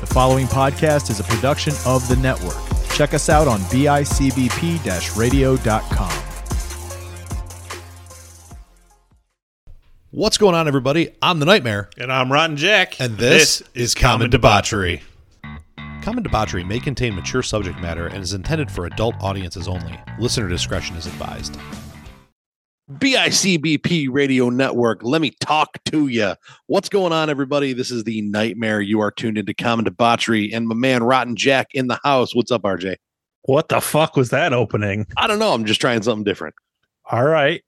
The following podcast is a production of the network. Check us out on bicbp radio.com. What's going on, everybody? I'm the Nightmare, And I'm Rotten Jack. and this, is Common Debauchery. Common Debauchery may contain mature subject matter and is intended for adult audiences only. Listener discretion is advised. BICBP Radio Network, let me talk to you. What's going on, everybody? This is the Nightmare. You are tuned into Common Debauchery, and my man Rotten Jack in the house. What's up, RJ? What the fuck was that opening? I don't know. I'm just trying something different. All right.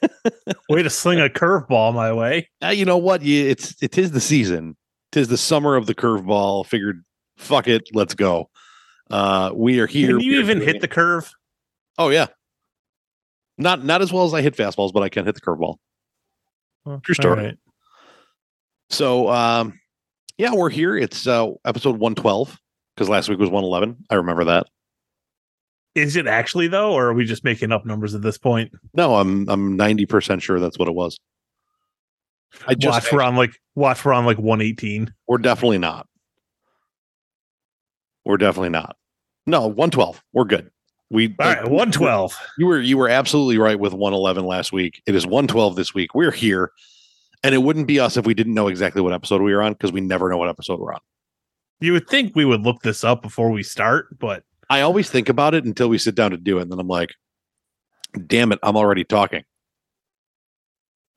Way to sling a curveball my way. Uh, you know what? You, it's it is the season. Tis the summer of the curveball. Figured, fuck it, let's go. Uh, we are here. Can you even hit the curve? Oh yeah. Not not as well as I hit fastballs, but I can hit the curveball. True story. Right. So um yeah, we're here. It's uh episode 112 because last week was 111. I remember that. Is it actually though, or are we just making up numbers at this point? No, I'm I'm 90% sure that's what it was. I just watch we're on like watch we're on like 118. we're definitely not. We're definitely not. No, 112. We're good. We All right, 112. You were you were absolutely right with 111 last week. It is 112 this week. We're here. And it wouldn't be us if we didn't know exactly what episode we were on because we never know what episode we're on. You would think we would look this up before we start, but I always think about it until we sit down to do it. And then I'm like, damn it, I'm already talking.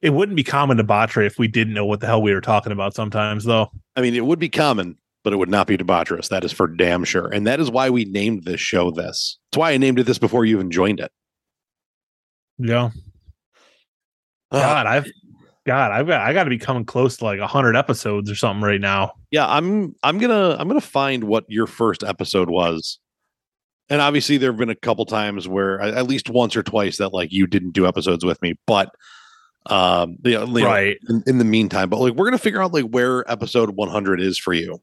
it wouldn't be common debauchery if we didn't know what the hell we were talking about sometimes though. I mean, it would be common, but it would not be debaucherous. That is for damn sure. And that is why we named this show this. That's why I named it this before you even joined it. Yeah. God, I've God, I've got I got to be coming close to like 100 episodes or something right now. yeah, I'm I'm gonna I'm gonna find what your first episode was. And obviously there have been a couple times where at least once or twice that like you didn't do episodes with me, but um you know, right. in, in the meantime, but like we're gonna figure out like where episode 100 is for you.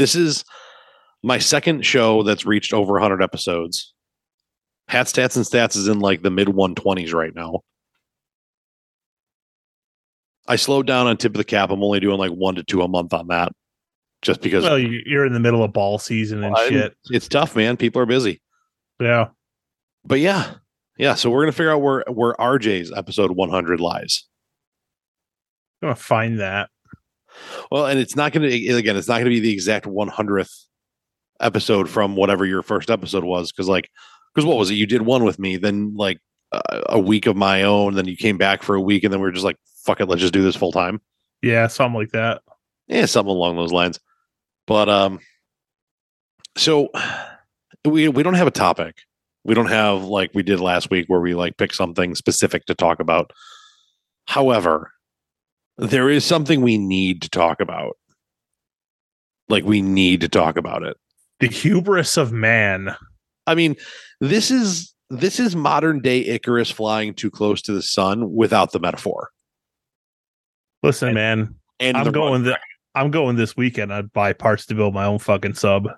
This is my second show that's reached over 100 episodes. Hat Stats and Stats is in like the mid 120s right now. I slowed down on tip of the cap. I'm only doing like one to two a month on that, just because Well, you- you're in the middle of ball season and I'm- shit. it's tough, man. People are busy. Yeah. But yeah, yeah. So we're gonna figure out where where RJ's episode 100 lies. I'm gonna find that. Well, and it's not going to again, it's not going to be the exact 100th episode from whatever your first episode was because like because what was it? You did one with me, then like uh, a week of my own, then you came back for a week, and then we are just like, fuck it, let's just do this full time. Yeah, something like that. Yeah, something along those lines. But um, so we we don't have a topic. We don't have like we did last week where we like pick something specific to talk about. However, there is something we need to talk about. Like we need to talk about it. The hubris of man. I mean, this is this is modern day Icarus flying too close to the sun without the metaphor. Listen, And- man, And I'm going. The, I'm going this weekend. I'd buy parts to build my own fucking sub.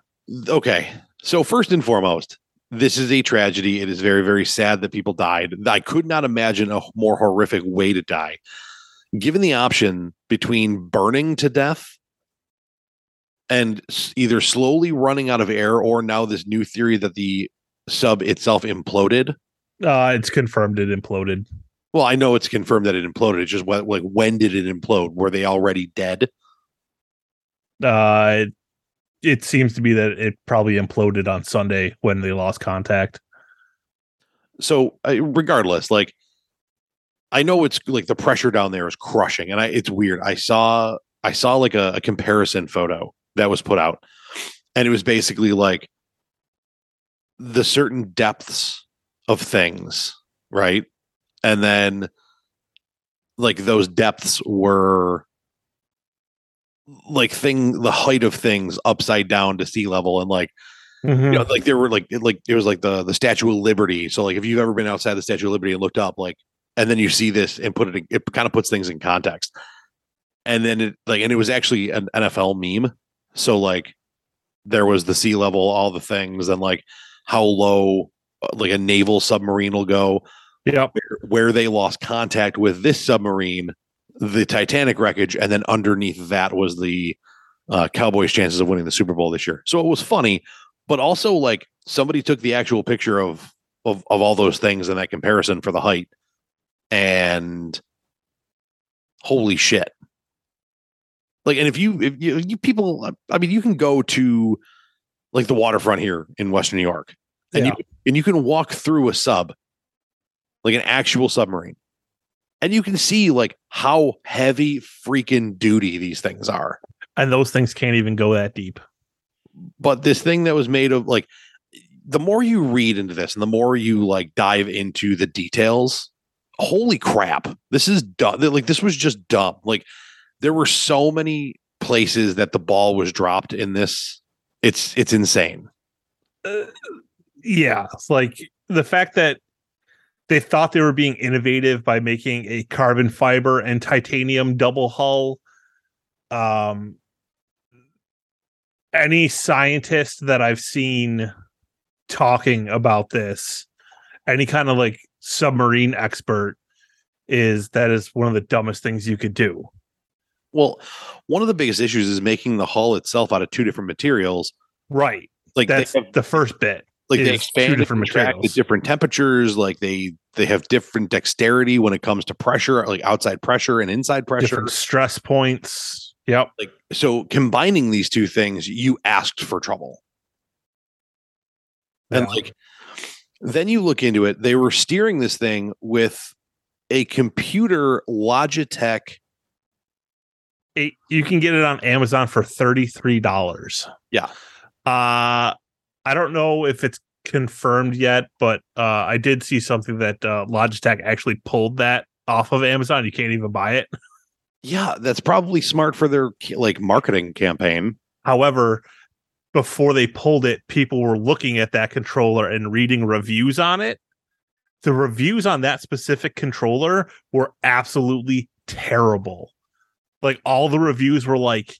okay so first and foremost this is a tragedy it is very very sad that people died i could not imagine a more horrific way to die given the option between burning to death and either slowly running out of air or now this new theory that the sub itself imploded Uh, it's confirmed it imploded. well i know it's confirmed that it imploded it's just what like when did it implode were they already dead Uh, it, it seems to be that it probably imploded on Sunday when they lost contact. so uh, regardless like i know it's like the pressure down there is crushing and i it's weird. I saw i saw like a, a comparison photo that was put out and it was basically like the certain depths of things right? And then like those depths were like thing the height of things upside down to sea level and like you know, mm-hmm. like there were like it, like it was like the the Statue of Liberty. So like if you've ever been outside the Statue of Liberty and looked up, like, and then you see this and put it, in- it kind of puts things in context. And then it like, and it was actually an NFL meme. So like, there was the sea level, all the things, and like how low uh, like a naval submarine will go. Yep. Where, where they lost contact with this submarine the Titanic wreckage, and then underneath that was the uh, Cowboys' chances of winning the Super Bowl this year. So it was funny, but also like somebody took the actual picture of of of all those things and that comparison for the height, and holy shit! Like, and if you if you, you people, I mean, you can go to like the waterfront here in Western New York, and Yeah. you and you can walk through a sub, like an actual submarine, and you can see like how heavy freaking duty these things are. And those things can't even go that deep. But this thing that was made of like the more you read into this and the more you like dive into the details, holy crap. This is dumb. Like this was just dumb. Like there were so many places that the ball was dropped in this. It's it's insane. yeah it's like the fact that they thought they were being innovative by making a carbon fiber and titanium double hull um any scientist that i've seen talking about this any kind of like submarine expert is that is one of the dumbest things you could do. Well, one of the biggest issues is making the hull itself out of two different materials. right. Like that's have the first bit like they expand different contract at materials. different temperatures. Like they they have different dexterity when it comes to pressure like outside pressure and inside pressure. Different stress points. Yep. Like so combining these two things you asked for trouble. And like then you look into it they were steering this thing with a computer logitech it, you can get it on Amazon for $33. Yeah. Uh I don't know if it's confirmed yet, but uh I did see something that uh Logitech actually pulled that off of Amazon. You can't even buy it. yeah that's probably smart for their like marketing campaign However, before they pulled it, people were looking at that controller and reading reviews on it. The reviews on that specific controller were absolutely terrible. Like all the reviews were like,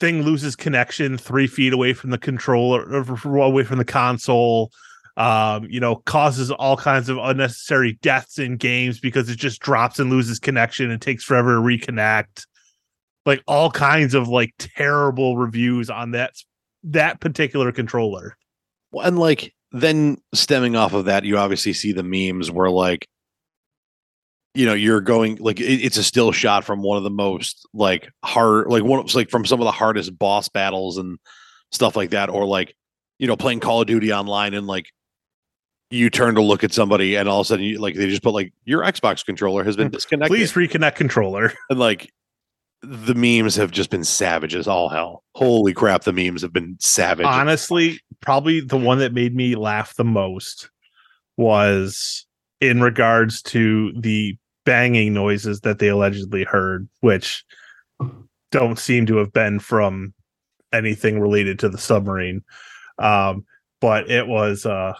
thing loses connection three feet away from the controller, away from the console. Um, you know, causes all kinds of unnecessary deaths in games because it just drops and loses connection and takes forever to reconnect like all kinds of like terrible reviews on that that particular controller. Well, and like then stemming off of that, you obviously see the memes where like, you know, you're going like it, it's a still shot from one of the most like hard, like one like from some of the hardest boss battles and stuff like that, or like, you know, playing Call of Duty online and like you turn to look at somebody and all of a sudden you like they just put like your Xbox controller has been disconnected. Please reconnect controller. And like the memes have just been savage as all hell. Holy crap, the memes have been savage. Honestly, probably the one that made me laugh the most was in regards to the banging noises that they allegedly heard, which don't seem to have been from anything related to the submarine. Um, but it was uh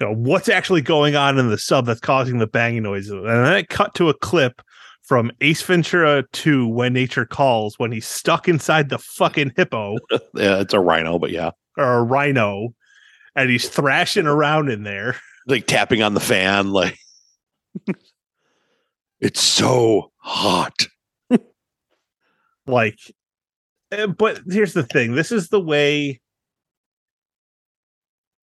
you know, what's actually going on in the sub that's causing the banging noises. And then it cut to a clip from Ace Ventura 2 When Nature Calls when he's stuck inside the fucking hippo yeah, it's a rhino, but yeah. or a rhino and he's thrashing around in there. like tapping on the fan like it's so hot Like, eh, but here's the thing this is the way.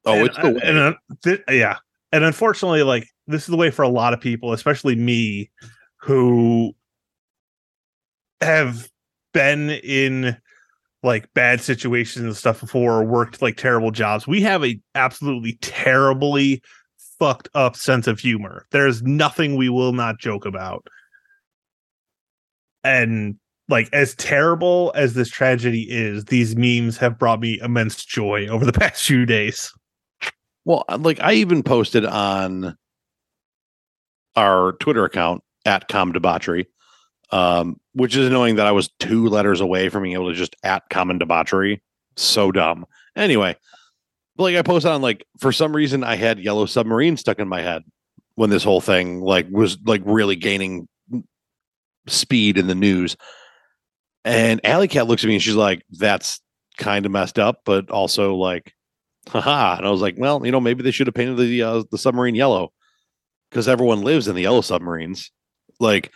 oh and, it's the way. and, uh, th- yeah. And unfortunately, like, this is the way for a lot of people, especially me, who have been in like bad situations and stuff before or worked like terrible jobs. We have a absolutely terribly fucked up sense of humor. There's nothing we will not joke about. And like as terrible as this tragedy is, these memes have brought me immense joy over the past few days. well uh, like i even posted on our twitter account at com debauchery um which is annoying that i was two letters away from being able to just at common debauchery. So dumb. Anyway like i posted on like for some reason i had yellow submarine stuck in my head when this whole thing like was like really gaining speed in the news. And Alley Cat looks at me and she's like that's kind of messed up but also like haha. And i was like well you know maybe they should have painted the uh, the submarine yellow because everyone lives in the yellow submarines Like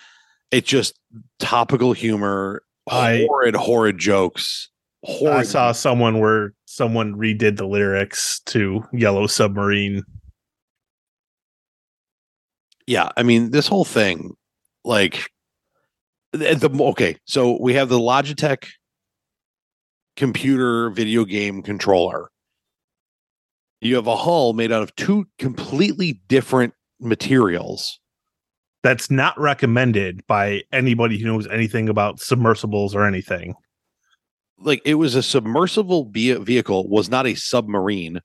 it's just topical humor, I- horrid, horrid jokes. Horrid. I saw someone where someone redid the lyrics to Yellow Submarine. yeah i mean this whole thing like the, the okay so we have the logitech computer video game controller you have a hull made out of two completely different materials That's not recommended by anybody who knows anything about submersibles or anything. like it was a submersible ve- vehicle was not a submarine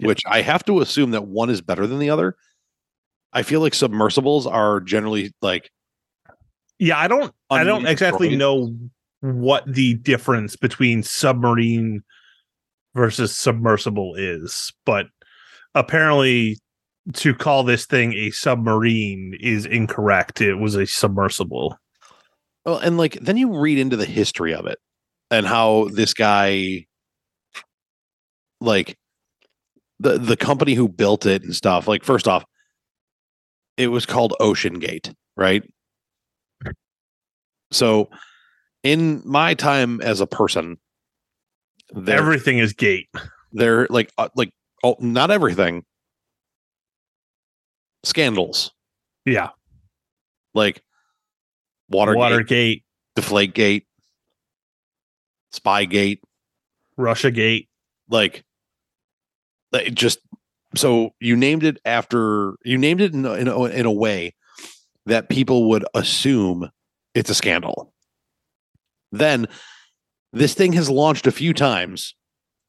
which i have to assume that one is better than the other. I feel like submersibles are generally like Yeah, I don't I don't exactly know what the difference between submarine versus submersible is, but apparently to call this thing a submarine is incorrect. It was a submersible. Well, and like then you read into the history of it and how this guy like the the company who built it and stuff. Like first off, it was called Ocean Gate, right? So in my time as a person, Everything is gate. there like uh, like oh, not everything scandals Yeah. like Watergate, Watergate, Deflategate, Spygate, Russia Gate. like it just so you named it after you named it in a, in a, in a way that people would assume it's a scandal. Then this thing has launched a few times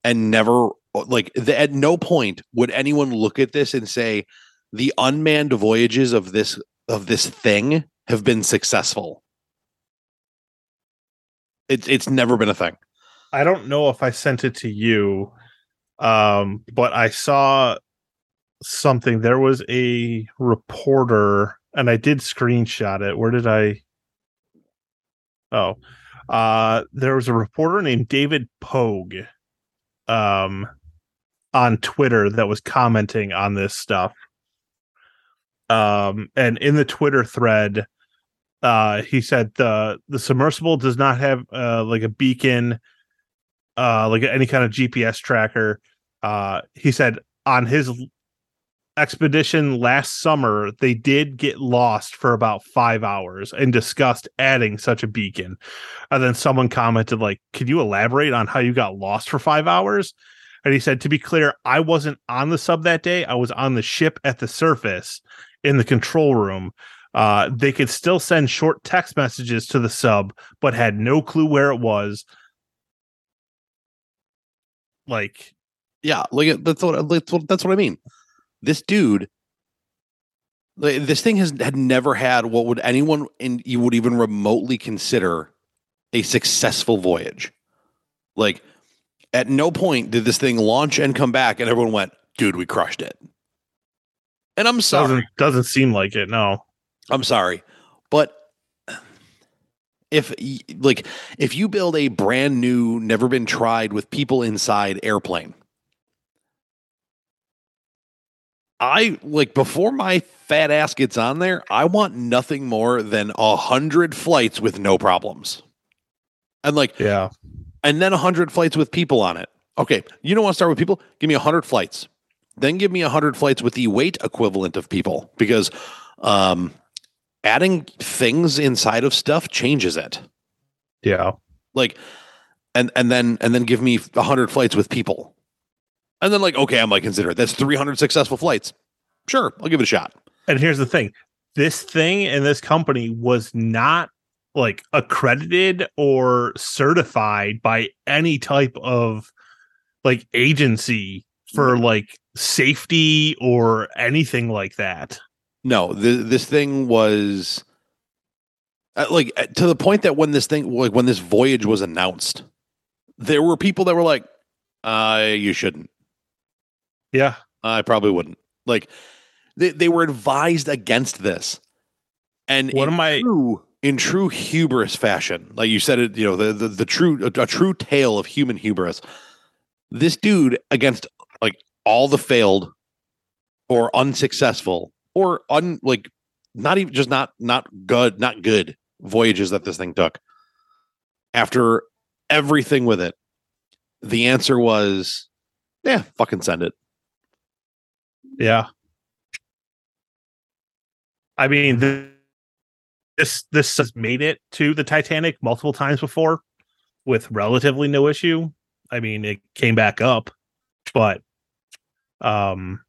and never like the, at no point would anyone look at this and say the unmanned voyages of this of this thing have been successful. It's it's never been a thing. I don't know if I sent it to you, um, but I saw something. There was a reporter, and I did screenshot it. Where did I? Oh, uh, there was a reporter named David Pogue, um, on Twitter that was commenting on this stuff. Um, and in the Twitter thread, uh, he said the the submersible does not have uh like a beacon uh like any kind of GPS tracker. Uh he said on his expedition last summer they did get lost for about 5 hours and discussed adding such a beacon. And then someone commented like, "Could you elaborate on how you got lost for 5 hours?" And he said, "To be clear, I wasn't on the sub that day. I was on the ship at the surface in the control room." Uh, they could still send short text messages to the sub, but had no clue where it was. Like, Yeah, like that's what that's what that's what I mean. This dude, like, this thing has had never had what would anyone in you would even remotely consider a successful voyage. Like, at no point did this thing launch and come back, and everyone went, "Dude, we crushed it." And I'm sorry, doesn't doesn't seem like it. No, I'm sorry, but if like if you build a brand new, never been tried with people inside airplane, I like before my fat ass gets on there, I want nothing more than a hundred flights with no problems, and like yeah, and then a 100 flights with people on it. Okay, you don't want to start with people? Give me a 100 flights. Then give me 100 flights with the weight equivalent of people because um, adding things inside of stuff changes it. yeah. Like and and then and then give me 100 flights with people. And then like okay, I might consider it. That's 300 successful flights. Sure, I'll give it a shot. And here's the thing: this thing and this company was not like accredited or certified by any type of like agency for like safety or anything like that. No, th- this thing was uh, like uh, to the point that when this thing, like when this voyage was announced, there were people that were like, "Uh, you shouldn't. Yeah, I probably wouldn't." Like they they were advised against this, and What in am I- true in true hubris fashion, like you said it, you know the the, the true a, a true tale of human hubris. This dude against like all the failed or unsuccessful or un like not even just not not good, not good voyages that this thing took. After everything with it, the answer was, yeah, fucking send it. Yeah. I mean, th- this this has made it to the Titanic multiple times before with relatively no issue. I mean, it came back up, but um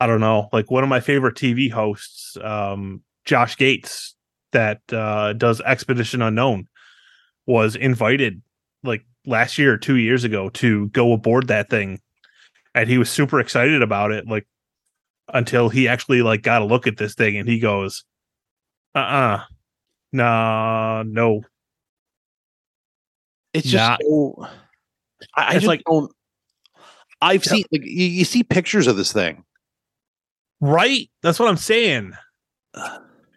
I don't know. Like one of my favorite TV hosts, um Josh Gates that uh does Expedition Unknown was invited like last year 2 years ago to go aboard that thing and he was super excited about it like until he actually like got a look at this thing and he goes uh-uh nah no It's just Not- so. I, I It's just like- don't. I've Yeah. seen like you, you see pictures of this thing. right? That's what i'm saying.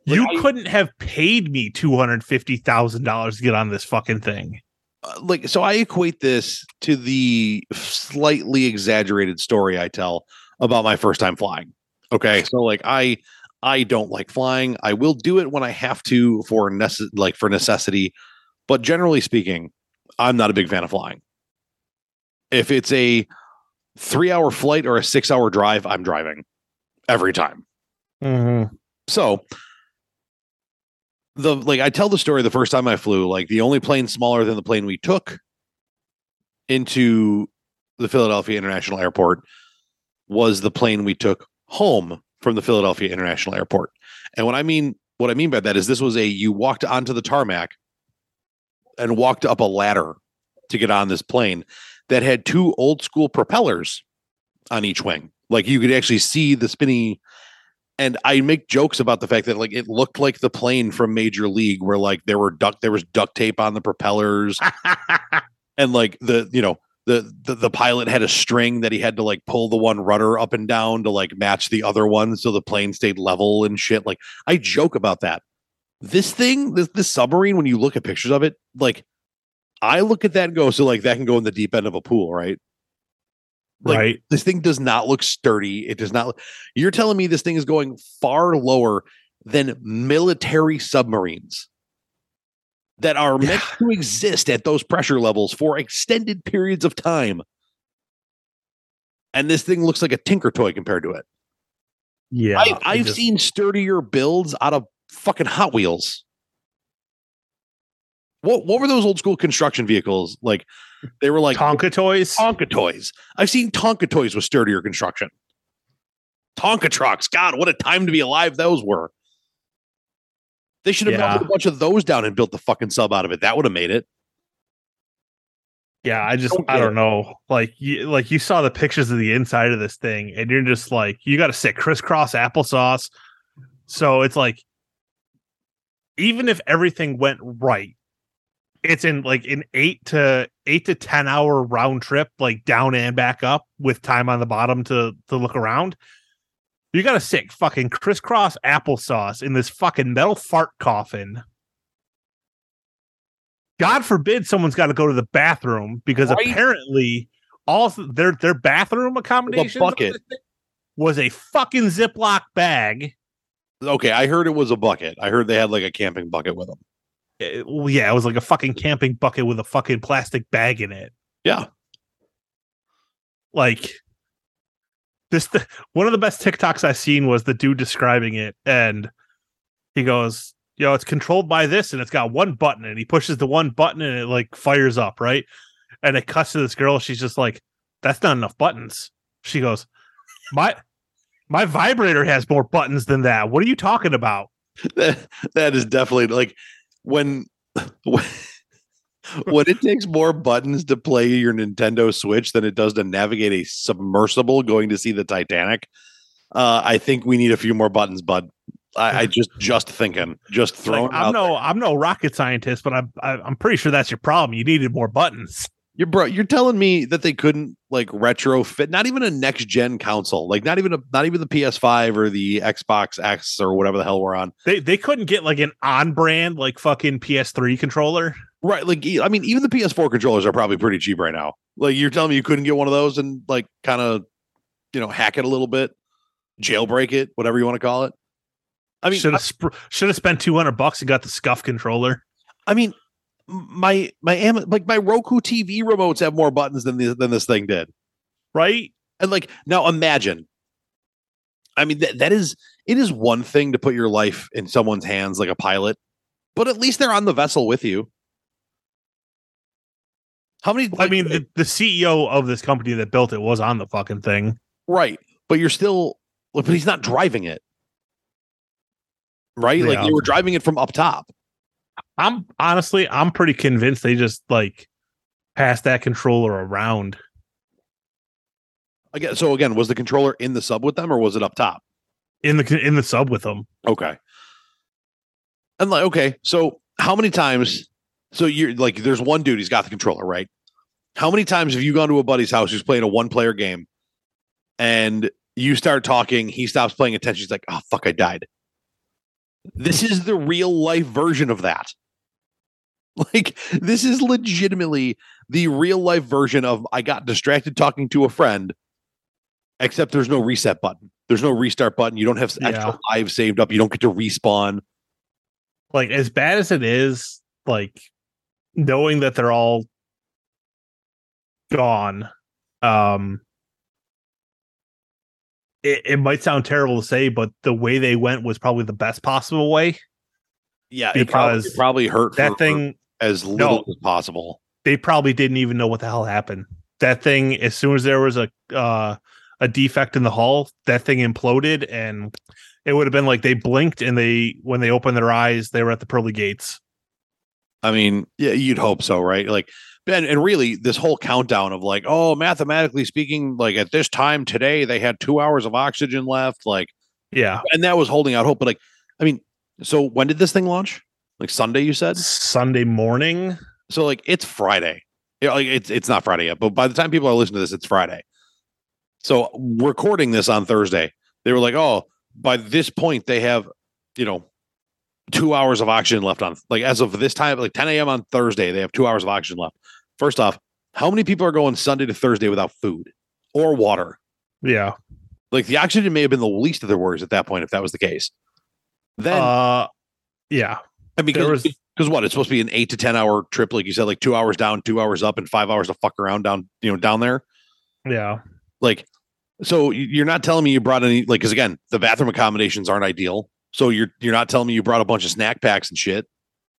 You Like, I- couldn't have paid me $250,000 to get on this fucking thing. Uh, like so i equate this to the slightly exaggerated story i tell about my first time flying. Okay? So like i i don't like flying. I will do it when i have to for necess- like for necessity. But generally speaking i'm not a big fan of flying. If it's a three hour flight or a six hour drive i'm driving every time. Mm-hmm. So the like I tell the story the first time I flew, like the only plane smaller than the plane we took into the Philadelphia International Airport was the plane we took home from the Philadelphia International Airport. And what I mean what I mean by that is this was a you walked onto the tarmac and walked up a ladder to get on this plane that had two old school propellers on each wing. Like you could actually see the spinny and I make jokes about the fact that like it looked like the plane from Major League, where like there were duct there was duct tape on the propellers, and like the you know the, the the pilot had a string that he had to like pull the one rudder up and down to like match the other one, so the plane stayed level and shit. Like I joke about that. This thing, this this submarine, when you look at pictures of it, like I look at that and go, so like that can go in the deep end of a pool, right? Like, right this thing does not look sturdy. It does not. look- You're telling me this thing is going far lower than military submarines that are meant to exist at those pressure levels for extended periods of time. And this thing looks like a tinker toy compared to it. yeah I, I've just- seen sturdier builds out of fucking Hot Wheels. What what were those old school construction vehicles like? They were like Tonka toys Tonka toys. I've seen Tonka toys with sturdier construction. Tonka trucks. God, what a time to be alive those were. They should have Yeah. melted a bunch of those down and built the fucking sub out of it. That would have made it. Yeah, I just Don't I don't it. know. Like you like you saw the pictures of the inside of this thing, and you're just like, you got to sit crisscross applesauce. So it's like, even if everything went right, it's in like an eight to eight to ten hour round trip, like down and back up with time on the bottom to to look around. You got to stick fucking crisscross applesauce in this fucking metal fart coffin. God forbid someone's got to go to the bathroom because apparently all their their bathroom accommodation was a fucking Ziploc bag. Okay, I heard it was a bucket. I heard they had like a camping bucket with them. It- well, yeah, it was like a fucking camping bucket with a fucking plastic bag in it. Yeah. Like this, th- one of the best TikToks I've seen was the dude describing it, and he goes, "Yo, it's controlled by this, and it's got one button, and he pushes the one button, and it like fires up, right?" And it cuts to this girl. She's just like, "That's not enough buttons." She goes, "My." My vibrator has more buttons than that. What are you talking about? that, that is definitely like when when when it takes more buttons to play your Nintendo Switch than it does to navigate a submersible going to see the Titanic. Uh, I think we need a few more buttons, bud. I, I just just thinking, just Like, throwing. I'm out no, I'm no rocket scientist, but I'm, I- I'm pretty sure that's your problem. You needed more buttons. You're bro, you're telling me that they couldn't like retrofit not even a next gen console, like not even a not even the PS5 or the Xbox X or whatever the hell we're on. They, they couldn't get like an on brand like fucking PS3 controller. Right. Like I mean, even the PS4 controllers are probably pretty cheap right now. Like you're telling me you couldn't get one of those and like kind of, you know, hack it a little bit, jailbreak it, whatever you want to call it. I mean, should have sp- should have spent two hundred bucks and got the SCUF controller. I mean, my my Am- like my Roku TV remotes have more buttons than the, than this thing did. Right? And like now, imagine. I mean, that that is it is one thing to put your life in someone's hands like a pilot, but at least they're on the vessel with you. How many? I mean, the, eh the CEO of this company that built it was on the fucking thing. right, but you're still, but he's not driving it. Right, like Yeah. they were driving it from up top. I'm honestly, I'm pretty convinced they just like passed that controller around. Again, so again, was the controller in the sub with them or was it up top? in the in the sub with them. Okay. And like, okay, so how many times? So you're like, there's one dude, he's got the controller, right? How many times have you gone to a buddy's house who's playing a one player game and you start talking, he stops playing attention, he's like, oh, fuck, I died. This is the real life version of that. Like, this is legitimately the real life version of I got distracted talking to a friend, except there's no reset button. There's no restart button. You don't have Yeah. extra lives saved up. You don't get to respawn. Like as bad as it is, like knowing that they're all gone, um it, it might sound terrible to say, but the way they went was probably the best possible way. Yeah, it probably, Because it probably hurt That thing as little No. as possible. they probably didn't even know what the hell happened. That thing, as soon as there was a uh, a defect in the hull, that thing imploded, and it would have been like they blinked and they when they opened their eyes, they were at the pearly gates. I mean, yeah, you'd hope so, right? Like, and, and really, this whole countdown of like, oh, mathematically speaking, like at this time today, they had two hours of oxygen left, like, Yeah, and that was holding out hope. But like, I mean, so when did this thing launch? Like Sunday, you said. Sunday morning. So like, it's Friday. Yeah, like it's it's not Friday yet, but by the time people are listening to this, it's Friday. So recording this on Thursday, they were like, oh, by this point, they have, you know, two hours of oxygen left on like as of this time, like 10 a.m. on Thursday, they have two hours of oxygen left. First off, how many people are going Sunday to Thursday without food or water? Yeah. Like the oxygen may have been the least of their worries at that point, if that was the case. Then uh yeah. I mean, because because what it's supposed to be an eight to ten hour trip, like you said, like two hours down, two hours up, and five hours to fuck around down, you know, down there. Yeah. Like, so you- you're not telling me you brought any, like, because again, the bathroom accommodations aren't ideal. So you're you're not telling me you brought a bunch of snack packs and shit.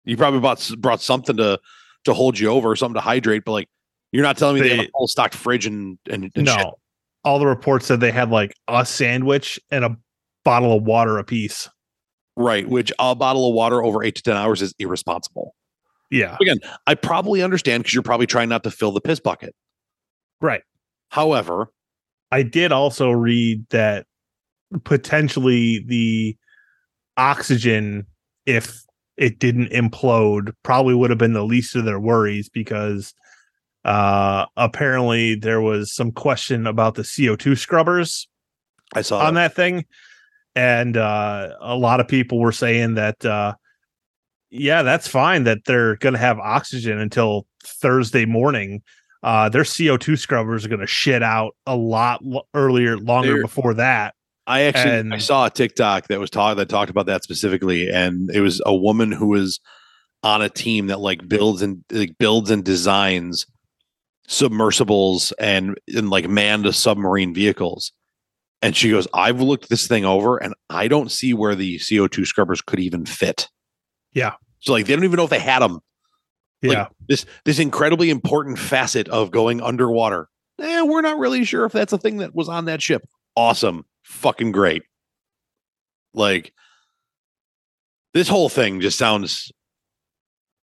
You probably brought brought something to to hold you over, something to hydrate, but like, you're not telling me they, have a full stocked fridge and and, and no. shit. All the reports said they had like a sandwich and a bottle of water apiece. Right? Which a bottle of water over eight to ten hours is irresponsible. Yeah. Again, I probably understand because you're probably trying not to fill the piss bucket. Right. However, I did also read that potentially the oxygen, if it didn't implode, probably would have been the least of their worries because uh apparently there was some question about the CO2 scrubbers I saw on that. that thing. And uh a lot of people were saying that uh yeah, that's fine that they're gonna have oxygen until Thursday morning. Uh their CO2 scrubbers are gonna shit out a lot lo- earlier, longer They're- before that. I actually I saw a TikTok that was talk that talked about that specifically, and it was a woman who was on a team that like builds and like builds and designs submersibles and and like manned submarine vehicles. And she goes, I've looked this thing over and I don't see where the CO2 scrubbers could even fit. Yeah. So like they don't even know if they had them. Like, Yeah. This this incredibly important facet of going underwater. Eh, we're not really sure if that's a thing that was on that ship. Awesome. Fucking great. Like this whole thing just sounds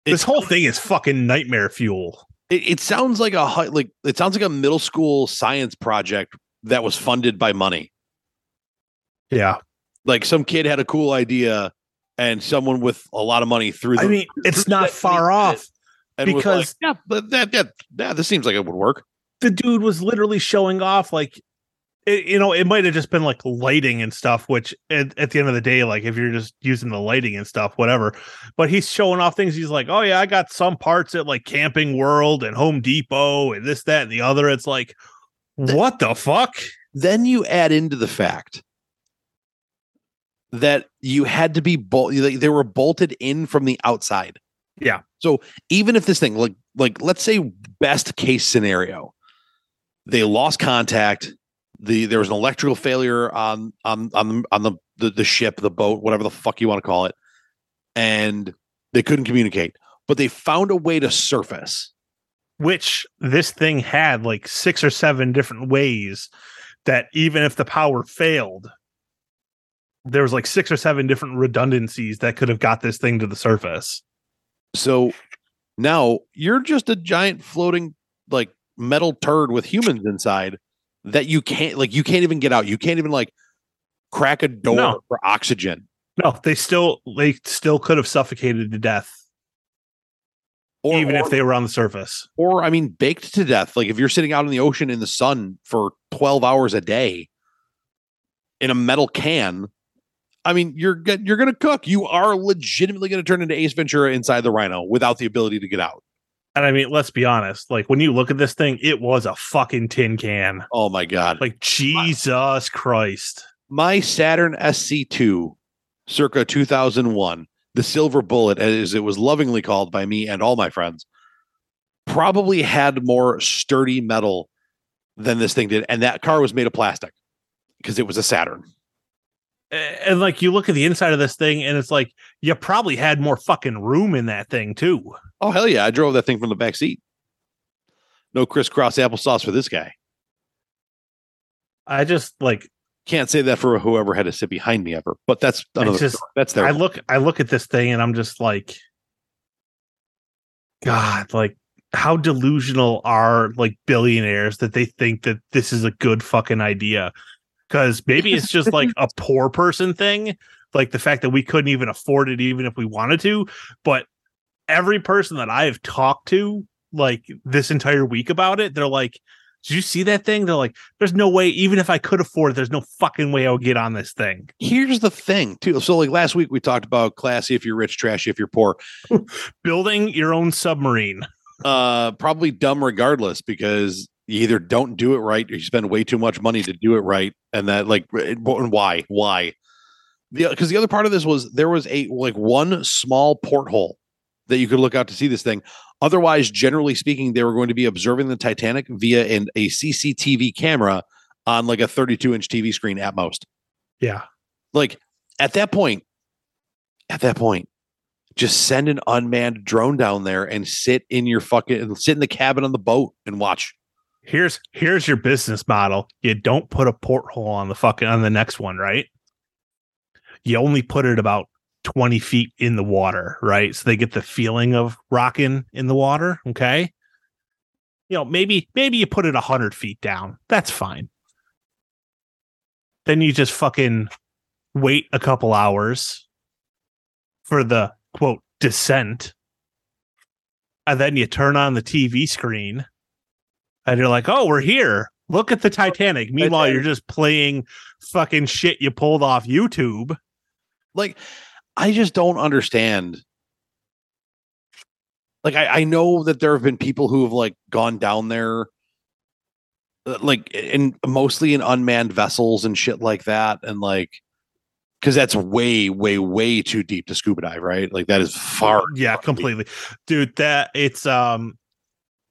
this whole thing is fucking nightmare fuel. it, it sounds like a like it sounds like a middle school science project that was funded by money. Yeah. Like some kid had a cool idea and someone with a lot of money threw I mean, it's not far money at it off. and was like, because- yeah, but that, that yeah, this seems like it would work. the dude was literally showing off like it, you know it might have just been like lighting and stuff which at, at the end of the day like if you're just using the lighting and stuff whatever but he's showing off things he's like oh yeah i got some parts at like camping world and home depot and this that and the other it's like what the fuck then you add into the fact that you had to be bolt they were bolted in from the outside. Yeah. So even if this thing like like let's say best case scenario, they lost contact, the there was an electrical failure on on on on the the, the ship, the boat, whatever the fuck you want to call it, and they couldn't communicate, but they found a way to surface. which this thing had like six or seven different ways that even if the power failed there was like six or seven different redundancies that could have got this thing to the surface So now you're just a giant floating like metal turd with humans inside that you can't like you can't even get out. You can't even like crack a door No. for oxygen. no they still they still could have suffocated to death Or, even or, if they were on the surface or I mean baked to death. Like if you're sitting out in the ocean in the sun for 12 hours a day in a metal can, I mean you're you're going to cook. You are legitimately going to turn into Ace Ventura inside the Rhino without the ability to get out. and i mean let's be honest like when you look at this thing it was a fucking tin can Oh my god. like jesus christ my Saturn SC2 circa 2001, the silver bullet, as it was lovingly called by me and all my friends, probably had more sturdy metal than this thing did. And that car was made of plastic because it was a Saturn. And like you look at the inside of this thing and it's like you probably had more fucking room in that thing too Oh, hell yeah. I drove that thing from the back seat. No crisscross applesauce for this guy. i just like Can't say that for whoever had to sit behind me ever, but that's another just- That's their I look I look at this thing and I'm just like God, like how delusional are like billionaires that they think that this is a good fucking idea? Because maybe it's just like a poor person thing, like the fact that we couldn't even afford it even if we wanted to. But every person that I have talked to, like this entire week about it, they're like, Did you see that thing? They're like, There's no way, even if I could afford it, there's no fucking way I would get on this thing. here's the thing, too. So, like last week, we talked about classy if you're rich, trashy if you're poor. Building your own submarine. uh probably dumb regardless because you either don't do it right or you spend way too much money to do it right and that like eh, and why why? The uh, because the other part of this was there was a like one small porthole that you could look out to see this thing. Otherwise generally speaking they were going to be observing the titanic via an, a cctv camera on like a 32 inch tv screen at most. Yeah. like at that point at that point just send an unmanned drone down there and sit in your fucking sit in the cabin on the boat and watch here's here's your business model. You don't put a porthole on the fucking on the next one, right? You only put it about 20 feet in the water, right? So they get the feeling of rocking in the water. Okay. You know, maybe maybe you put it hundred feet down. That's fine. Then you just fucking wait a couple hours for the quote descent. And then you turn on the TV screen and you're like, "Oh, we're here. Look at the Titanic." Meanwhile, you're just playing fucking shit you pulled off YouTube. like i just don't understand like I, I know that there have been people who have like gone down there uh, like in mostly in unmanned vessels and shit like that and like because that's way way way too deep to scuba dive right like that is far Yeah, far deep. completely, dude. That it's um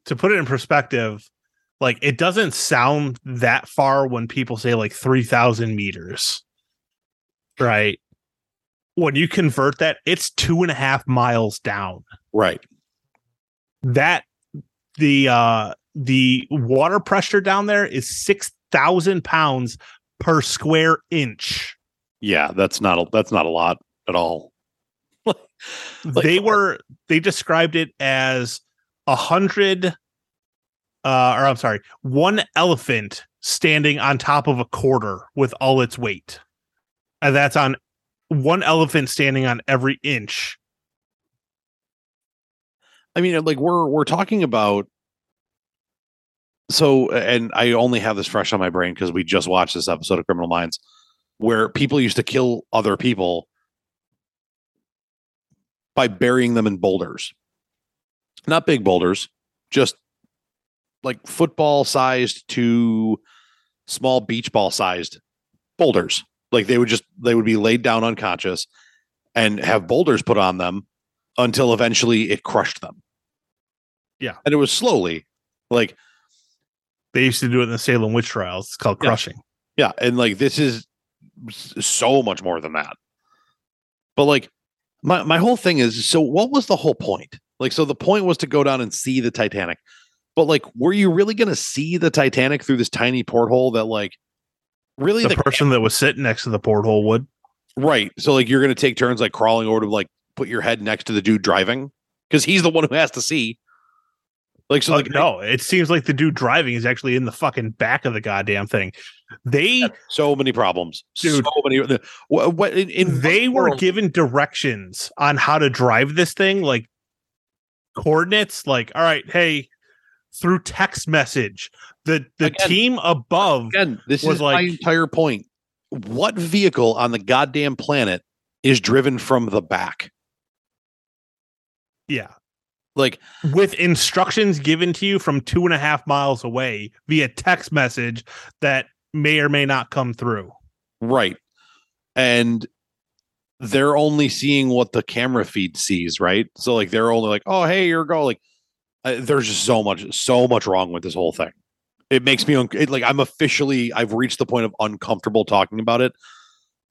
to put it in perspective, like it doesn't sound that far when people say like three thousand meters, right? When you convert that, it's two and a half miles down. right. That the uh the water pressure down there is 6000 pounds per square inch. Yeah that's not a that's not a lot at all. Like, they were they described it as a hundred uh or i'm sorry one elephant standing on top of a quarter with all its weight and that's on one elephant standing on every inch I mean, like we're we're talking about. So, and I only have this fresh on my brain because we just watched this episode of Criminal Minds, where people used to kill other people by burying them in boulders, not big boulders, just like football sized to small beach ball sized boulders, Like they would just they would be laid down unconscious and have boulders put on them until eventually it crushed them. Yeah. And it was slowly like They used to do it in the Salem witch trials. It's called Yeah. crushing. Yeah, and like this is so much more than that. But like my my whole thing is so what was the whole point? Like so the point was to go down and see the Titanic. But like were you really going to see the Titanic through this tiny porthole that like really The the, person that was sitting next to the porthole would. right. So like you're going to take turns like crawling over to like put your head next to the dude driving cuz he's the one who has to see. Like so Uh, like no, it seems like the dude driving is actually in the fucking back of the goddamn thing. They so many problems. Dude. So many what, what in, in they were world- given directions on how to drive this thing, like coordinates. Like, all right, hey, through text message, the the Again- team above, Again, this was is my like- entire point. What vehicle on the goddamn planet is driven from the back? yeah, Like, with instructions given to you from two and a half miles away via text message that may or may not come through. right. And they're only seeing what the camera feed sees, right? So, like, they're only like, oh, hey, you're going Like, uh, there's just so much, so much wrong with this whole thing. It makes me un- it, like I'm officially I've reached the point of uncomfortable talking about it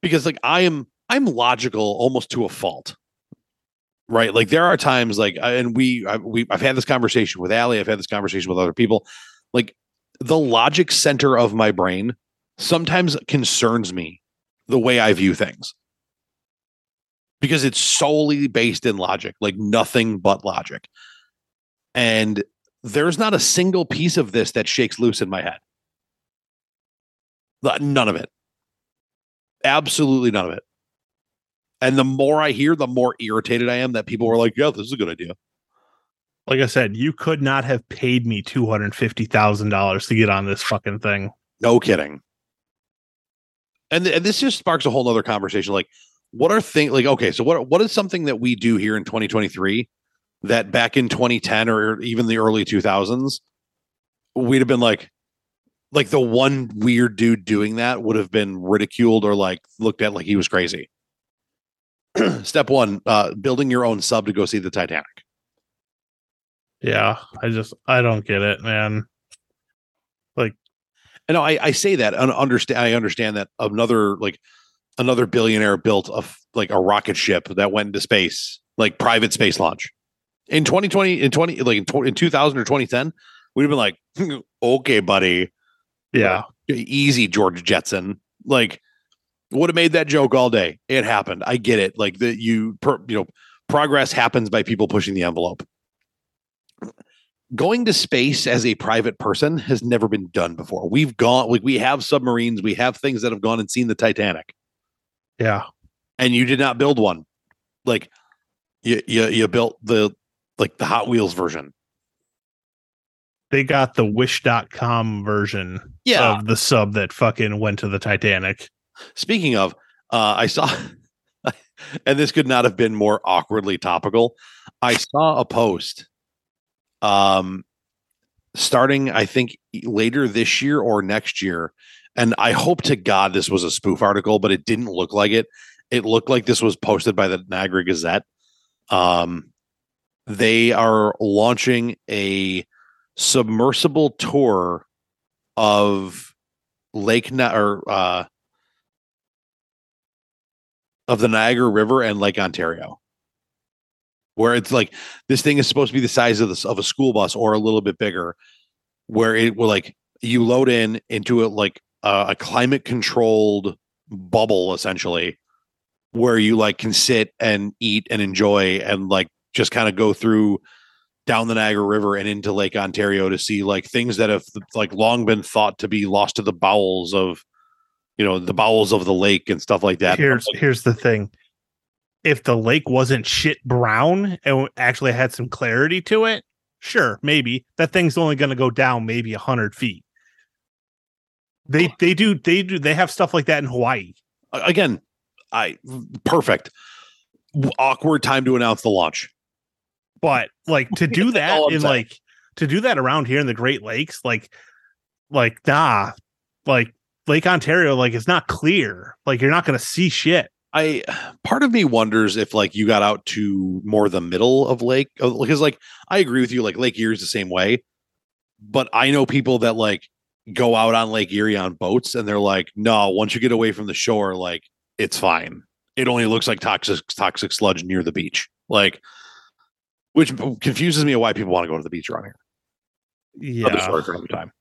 because like I am I'm logical almost to a fault. Right? Like there are times like and we I, we I've had this conversation with Ali, I've had this conversation with other people. Like the logic center of my brain sometimes concerns me the way I view things. Because it's solely based in logic, like nothing but logic. And there's not a single piece of this that shakes loose in my head. None of it. Absolutely none of it. And the more I hear, the more irritated I am that people were like, yeah, this is a good idea. Like I said, you could not have paid me two hundred fifty thousand dollars to get on this fucking thing. No kidding. And, th- and this just sparks a whole nother conversation. Like, what are things like, okay, so what, what is something that we do here in 2023 that back in 2010 or even the early 2000s, we'd have been like, like the one weird dude doing that would have been ridiculed or like looked at like he was crazy. Step one, uh, building your own sub to go see the Titanic. Yeah, I just I don't get it, man. Like, and I, I say that and understand. I understand that another like another billionaire built a like a rocket ship that went into space, like private space launch. In 2020, in 20 like in, in 2000 or 2010, we'd have been like, okay, buddy, Yeah, easy, George Jetson. Like, would have made that joke all day. It happened. I get it. Like that, you per, you know, progress happens by people pushing the envelope. Going to space as a private person has never been done before. We've gone like we have submarines, we have things that have gone and seen the Titanic, yeah. and you did not build one. Like you you you built the like the Hot Wheels version. They got the wish.com version Yeah. of the sub that fucking went to the Titanic. Speaking of, uh, I saw, and this could not have been more awkwardly topical. I saw a post, um, starting I think later this year or next year, and I hope to God this was a spoof article, but it didn't look like it. It looked like this was posted by the Niagara Gazette. Um, they are launching a submersible tour of Lake Na- or uh, of the Niagara River and Lake Ontario, where it's like this thing is supposed to be the size of this of a school bus or a little bit bigger, where it will like you load in into a like a, a climate controlled bubble essentially, where you like can sit and eat and enjoy and like just kind of go through down the Niagara River and into Lake Ontario to see like things that have like long been thought to be lost to the bowels of you know the bowels of the lake and stuff like that. here's Like, here's the thing. If the lake wasn't shit brown and actually had some clarity to it, sure, maybe that thing's only going to go down maybe a hundred feet. They they do they do they have stuff like that in Hawaii. again, I perfect. Awkward time to announce the launch. But like to do that in saying. like to do that around here in the Great Lakes, like like nah, like Lake Ontario, like it's not clear. Like you're not going to see shit. I part of me wonders if like you got out to more the middle of lake uh, because like I agree with you like Lake Erie's the same way, but I know people that like go out on Lake Erie on boats and they're like, no, once you get away from the shore, like it's fine. It only looks like toxic toxic sludge near the beach, like which confuses me why people want to go to the beach around here. Yeah, another time.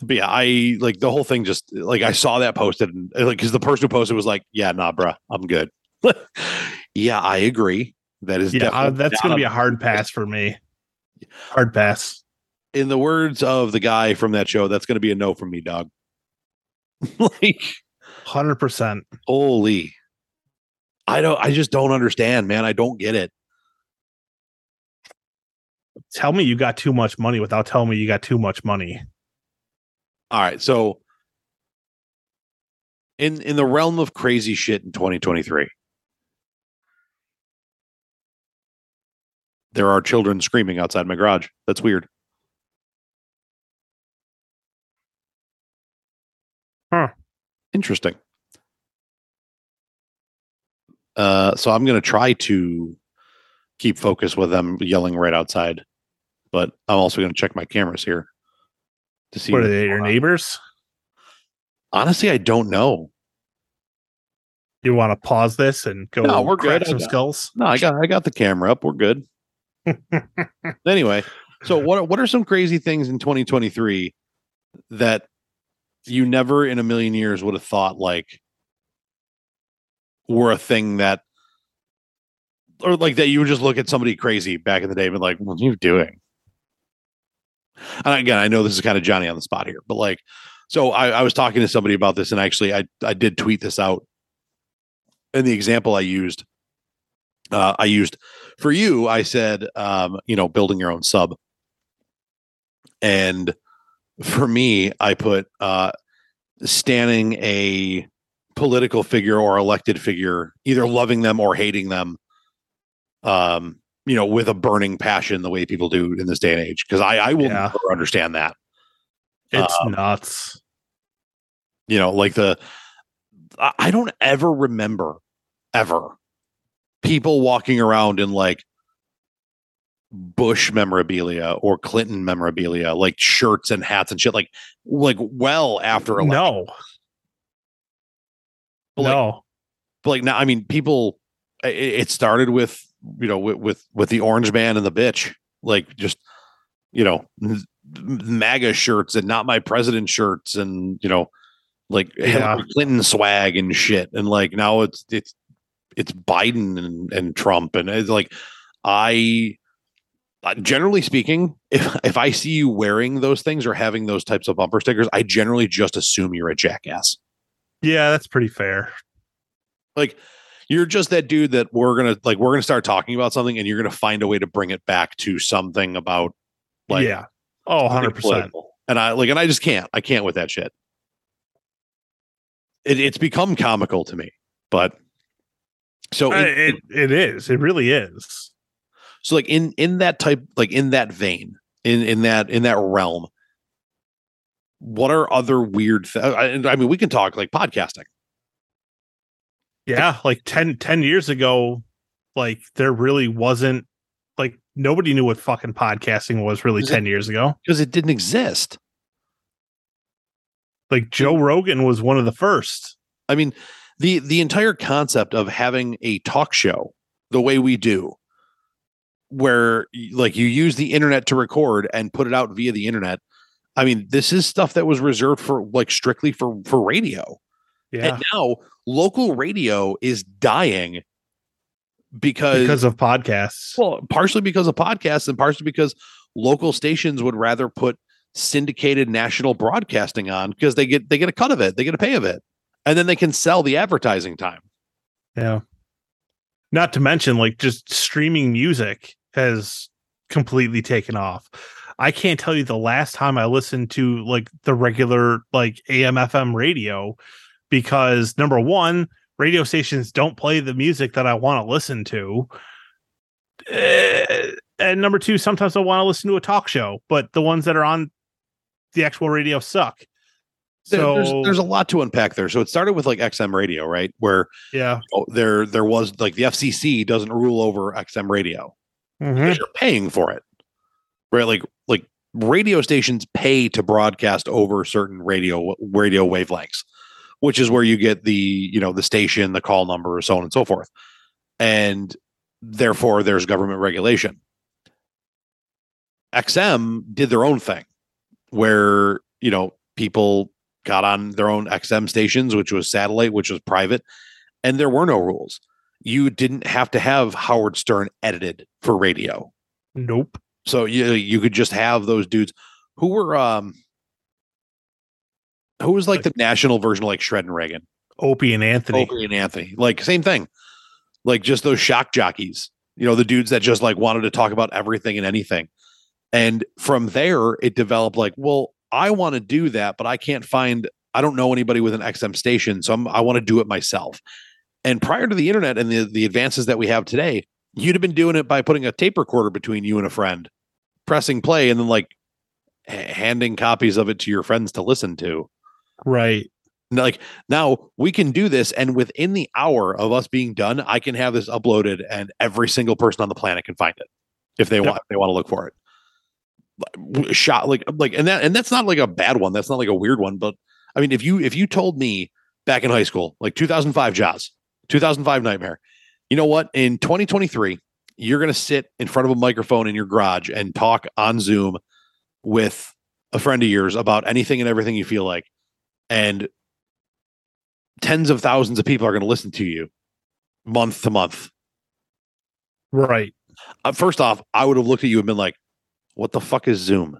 But yeah, I like the whole thing. Just like I saw that posted, and like because the person who posted was like, "Yeah, nah, bruh, I'm good." yeah, I agree. That is yeah, uh, that's going to be a hard pass for me. Hard pass. in the words of the guy from that show, that's going to be a no from me, dog. like, Hundred percent. holy, I don't, I just don't understand, man. I don't get it. Tell me you got too much money without telling me you got too much money. All right, so in in the realm of crazy shit in 2023, there are children screaming outside my garage. That's weird. Huh. Interesting. Uh, so I'm going to try to keep focus with them yelling right outside, but I'm also going to check my cameras here to see. What are they? Your neighbors? Honestly, I don't know. You want to pause this and go? No, we're good. Some got- skulls. No, I got I got the camera up. We're good. anyway, so what what are some crazy things in 2023 that you never in a million years would have thought like were a thing that or like that you would just look at somebody crazy back in the day and be like, what are you doing? And again, I know this is kind of Johnny on the spot here, but like, so I, I was talking to somebody about this and actually I, I did tweet this out. And the example I used, uh, I used for you, I said, um, you know, building your own sub. And for me, I put uh, standing a political figure or elected figure, either loving them or hating them, um, you know, with a burning passion, the way people do in this day and age. Because I, I will Yeah. never understand that. It's Um, nuts. You know, like the, I don't ever remember ever people walking around in like Bush memorabilia or Clinton memorabilia, like shirts and hats and shit, like like well after election. No, But, like, no. but like now, I mean, people. It, it started with you know with, with with the orange man and the bitch, like just you know MAGA shirts and not my president shirts, and you know like Hillary Clinton swag and shit, and like now it's it's it's Biden and, and Trump, and it's like I. Generally speaking, if if I see you wearing those things or having those types of bumper stickers, I generally just assume you're a jackass. Yeah, that's pretty fair. like you're just that dude that we're gonna like we're gonna start talking about something and you're gonna find a way to bring it back to something about like yeah. Oh, 100 percent and i like and i just can't i can't with that shit it, it's become comical to me but so in, It, it is. It really is. so like in in that type like in that vein in in that in that realm what are other weird th- I, I mean we can talk like podcasting Yeah, like 10, 10 years ago, like there really wasn't like nobody knew what fucking podcasting was really Is it- 10 years ago. because it didn't exist Like Joe Rogan was one of the first. I mean, the the entire concept of having a talk show the way we do, where like you use the internet to record and put it out via the internet. I mean, this is stuff that was reserved for like strictly for for radio. Yeah. And now local radio is dying because, Because of podcasts. well, partially because of podcasts and partially because local stations would rather put syndicated national broadcasting on because they get they get a cut of it, they get a pay of it, and then they can sell the advertising time. Yeah. Not to mention, like, just streaming music has completely taken off. I can't tell you the last time I listened to like the regular like AM FM radio because number one, radio stations don't play the music that I want to listen to. Eh, and number two, sometimes I want to listen to a talk show, but the ones that are on the actual radio suck. So there's, there's a lot to unpack there. So it started with like XM radio, right? Where yeah. oh, there there was like the FCC doesn't rule over XM radio. Mhm. you're paying for it right like like radio stations pay to broadcast over certain radio radio wavelengths which is where you get the you know the station the call number so on and so forth and therefore there's government regulation xm did their own thing where you know people got on their own xm stations which was satellite which was private and there were no rules you didn't have to have Howard Stern edited for radio. Nope. So you you could just have those dudes who were um who was like the national version of like Shredd and Ragan, Opie and Anthony. Opie and Anthony, like same thing, like just those shock jockeys, you know, the dudes that just like wanted to talk about everything and anything. And from there, it developed like, well, I want to do that, but I can't find, I don't know anybody with an XM station, so I'm, I want to do it myself. And prior to the internet and the, the advances that we have today, you'd have been doing it by putting a tape recorder between you and a friend, pressing play, and then like handing copies of it to your friends to listen to. Right. Like now we can do this, and within the hour of us being done, I can have this uploaded, and every single person on the planet can find it if they Yep. want. If they want to look for it. Shot like uh, like, and that and that's not like a bad one. That's not like a weird one. But I mean, if you if you told me back in high school, like 2005 Jaws, 2005 Nightmare, you know what? In 2023, you're going to sit in front of a microphone in your garage and talk on Zoom with a friend of yours about anything and everything you feel like, and tens of thousands of people are going to listen to you month to month. Right. Uh, first off, I would have looked at you and been like, "What the fuck is Zoom?"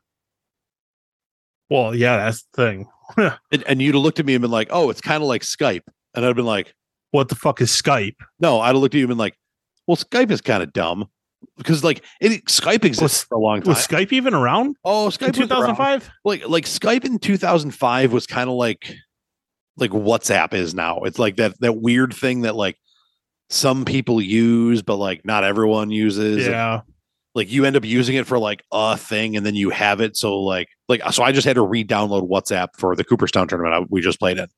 Well, yeah, that's the thing. And, and you'd have looked at me and been like, "Oh, it's kind of like Skype," and I'd have been like, What the fuck is Skype? "No," I'd have looked at you and been like, "Well, Skype is kind of dumb." Because like it, Skype exists Was- for a long time. Was Skype even around oh, Skype was 2005? like like Skype in 2005 was kind of like like WhatsApp is now. It's like that that weird thing that like some people use, but like not everyone uses. Yeah. Like you end up using it for like a thing, and then you have it. So like like so, I just had to re-download WhatsApp for the Cooperstown tournament I, we just played in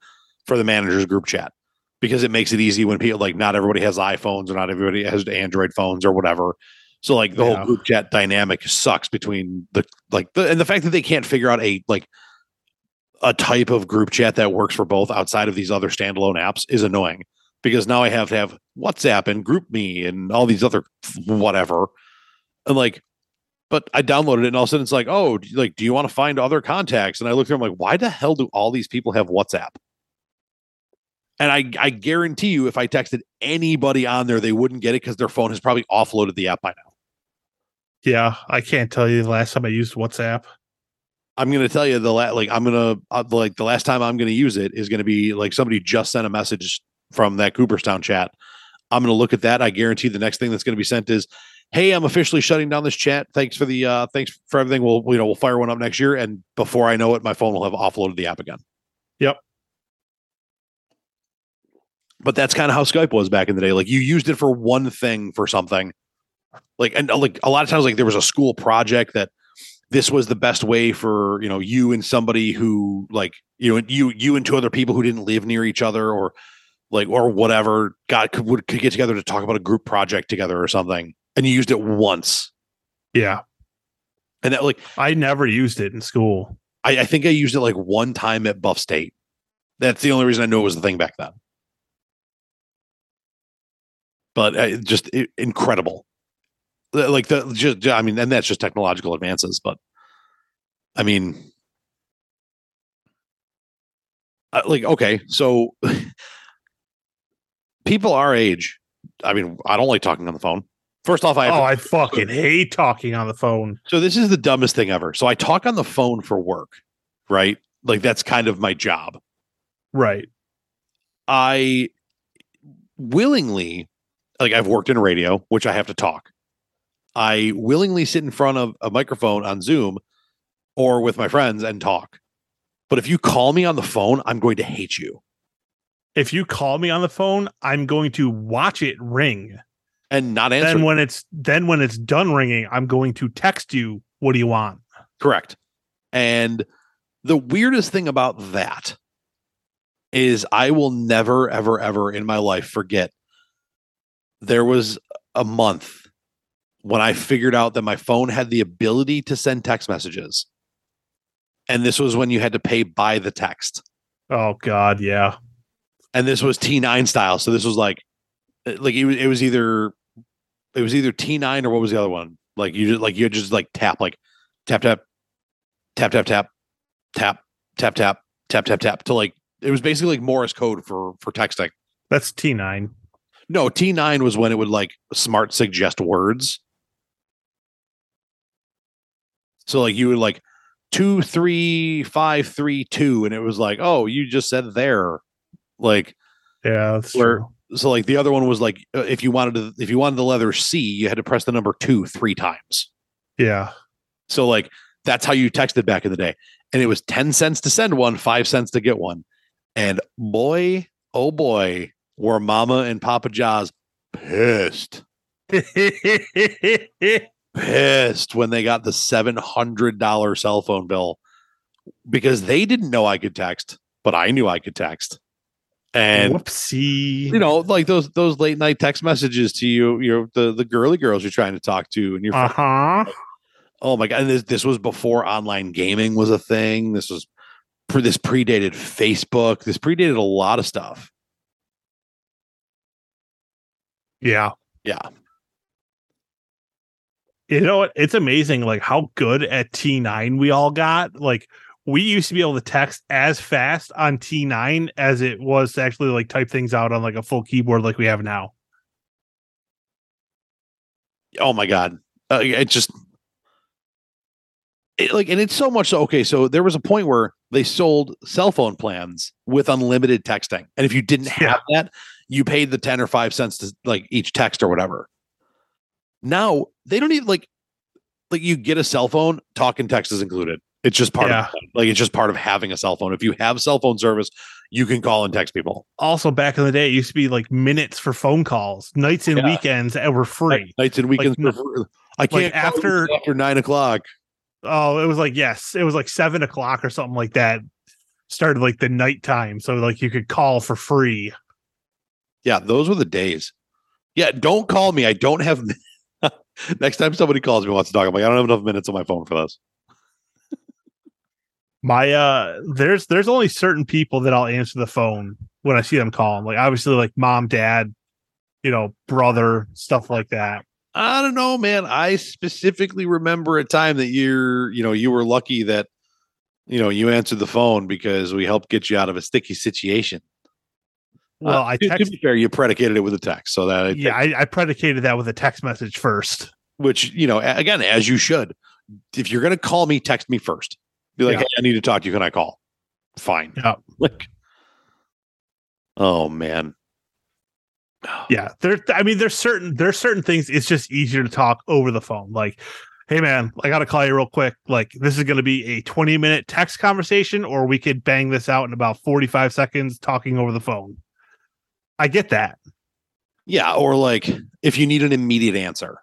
for the managers group chat because it makes it easy when people like not everybody has iPhones or not everybody has Android phones or whatever. So like the Yeah. whole group chat dynamic sucks between the like the and the fact that they can't figure out a like a type of group chat that works for both outside of these other standalone apps is annoying because now I have to have WhatsApp and GroupMe and all these other whatever. And like, but I downloaded it and all of a sudden it's like, oh, like, do you want to find other contacts? And I look through, I'm like, why the hell do all these people have WhatsApp? And I, I guarantee you, if I texted anybody on there, they wouldn't get it because their phone has probably offloaded the app by now. Yeah. I can't tell you the last time I used WhatsApp. I'm gonna tell you the la- like I'm gonna uh, like the last time I'm gonna use it is gonna be like somebody just sent a message from that Cooperstown chat. I'm gonna look at that. I guarantee the next thing that's gonna be sent is, "Hey, I'm officially shutting down this chat. Thanks for the uh thanks for everything. We'll you know we'll fire one up next year." And before I know it, my phone will have offloaded the app again. Yep. But that's kind of how Skype was back in the day. Like you used it for one thing for something. Like and uh, like a lot of times, like there was a school project that this was the best way for you know you and somebody who like you know you you and two other people who didn't live near each other or like or whatever got could, would, could get together to talk about a group project together or something and you used it once Yeah. and that like I never used it in school. I, I think I used it like one time at Buff State. That's the only reason I knew it was the thing back then. But uh, just i- incredible, like the just I mean, and that's just technological advances. But I mean, uh, like okay, so people our age. I mean, I don't like talking on the phone. First off, I oh, to- I fucking hate talking on the phone. so this is the dumbest thing ever. So I talk on the phone for work, right? Like that's kind of my job. Right. I willingly, like I've worked in radio, which I have to talk. I willingly sit in front of a microphone on Zoom or with my friends and talk. But if you call me on the phone, I'm going to hate you. If you call me on the phone, I'm going to watch it ring. And not answer. Then when it's then when it's done ringing, I'm going to text you, what do you want? Correct. And the weirdest thing about that is I will never, ever, ever in my life forget. There was a month when I figured out that my phone had the ability to send text messages. And this was when you had to pay by the text. Oh God, yeah. And this was T9 style. So this was like like it was, it was either it was either T9 or what was the other one? Like you just like you just like tap like tap tap tap tap tap tap tap tap tap tap tap to like it was basically like Morse code for for texting. That's T nine. No, T9 was when it would like smart suggest words. So like you would like two, three, five, three, two, and it was like, oh, you just said there. Like Yeah, Where- true. so like the other one was like uh, if you wanted to if you wanted the letter C, you had to press the number two three times. Yeah. So like that's how you texted back in the day. And it was 10 cents to send one, five cents to get one. And boy, oh boy, were Mama and Papa Jaws pissed. Pissed when they got the $700 cell phone bill because they didn't know I could text, but I knew I could text. And Whoopsie. you know, like those those late night text messages to you, you know, the the girly girls you're trying to talk to, and you're Uh huh. Oh my god! And this this was before online gaming was a thing. This was pre, this predated Facebook. This predated a lot of stuff. Yeah. Yeah, You know what? It's amazing, like how good at T9 we all got. Like we used to be able to text as fast on T9 as it was to actually like type things out on like a full keyboard like we have now. oh my god! Uh, it just it, like, and it's so much so. Okay, so there was a point where they sold cell phone plans with unlimited texting, and if you didn't have that, you paid the ten or five cents to like each text or whatever. Now they don't even like like you get a cell phone, talk and text is included. It's just part Yeah. of like it's just part of having a cell phone. If you have cell phone service, you can call and text people. Also, back in the day, it used to be like minutes for phone calls, nights and Yeah. weekends that were free. Nights and weekends. Like. I can't you after- after nine o'clock. Oh, it was like yes, it was like seven o'clock or something like that. Started like the nighttime, so like you could call for free. Yeah, those were the days. Yeah, don't call me. I don't have. Next time somebody calls me wants to talk, I'm like, I don't have enough minutes on my phone for this. My uh, there's there's only certain people that I'll answer the phone when I see them calling. Like obviously, like mom, dad, you know, brother, stuff like that. I don't know, man. I specifically remember a time that you're, you know, you were lucky that, you know, you answered the phone because we helped get you out of a sticky situation. Well, Uh, I to, to text. be fair, you predicated it with a text, so that Yeah, I, I predicated that with a text message first. which you know, again, as you should. If you're gonna call me, text me first. Be like, Yeah. hey, I need to talk to you. Can I call? Fine. Yeah. Like, oh man. Yeah, there. I mean, there's certain there's certain things. It's just easier to talk over the phone. Like, hey man, I gotta call you real quick. Like, this is gonna be a 20 minute text conversation, or we could bang this out in about 45 seconds talking over the phone. I get that. Yeah, or like if you need an immediate answer.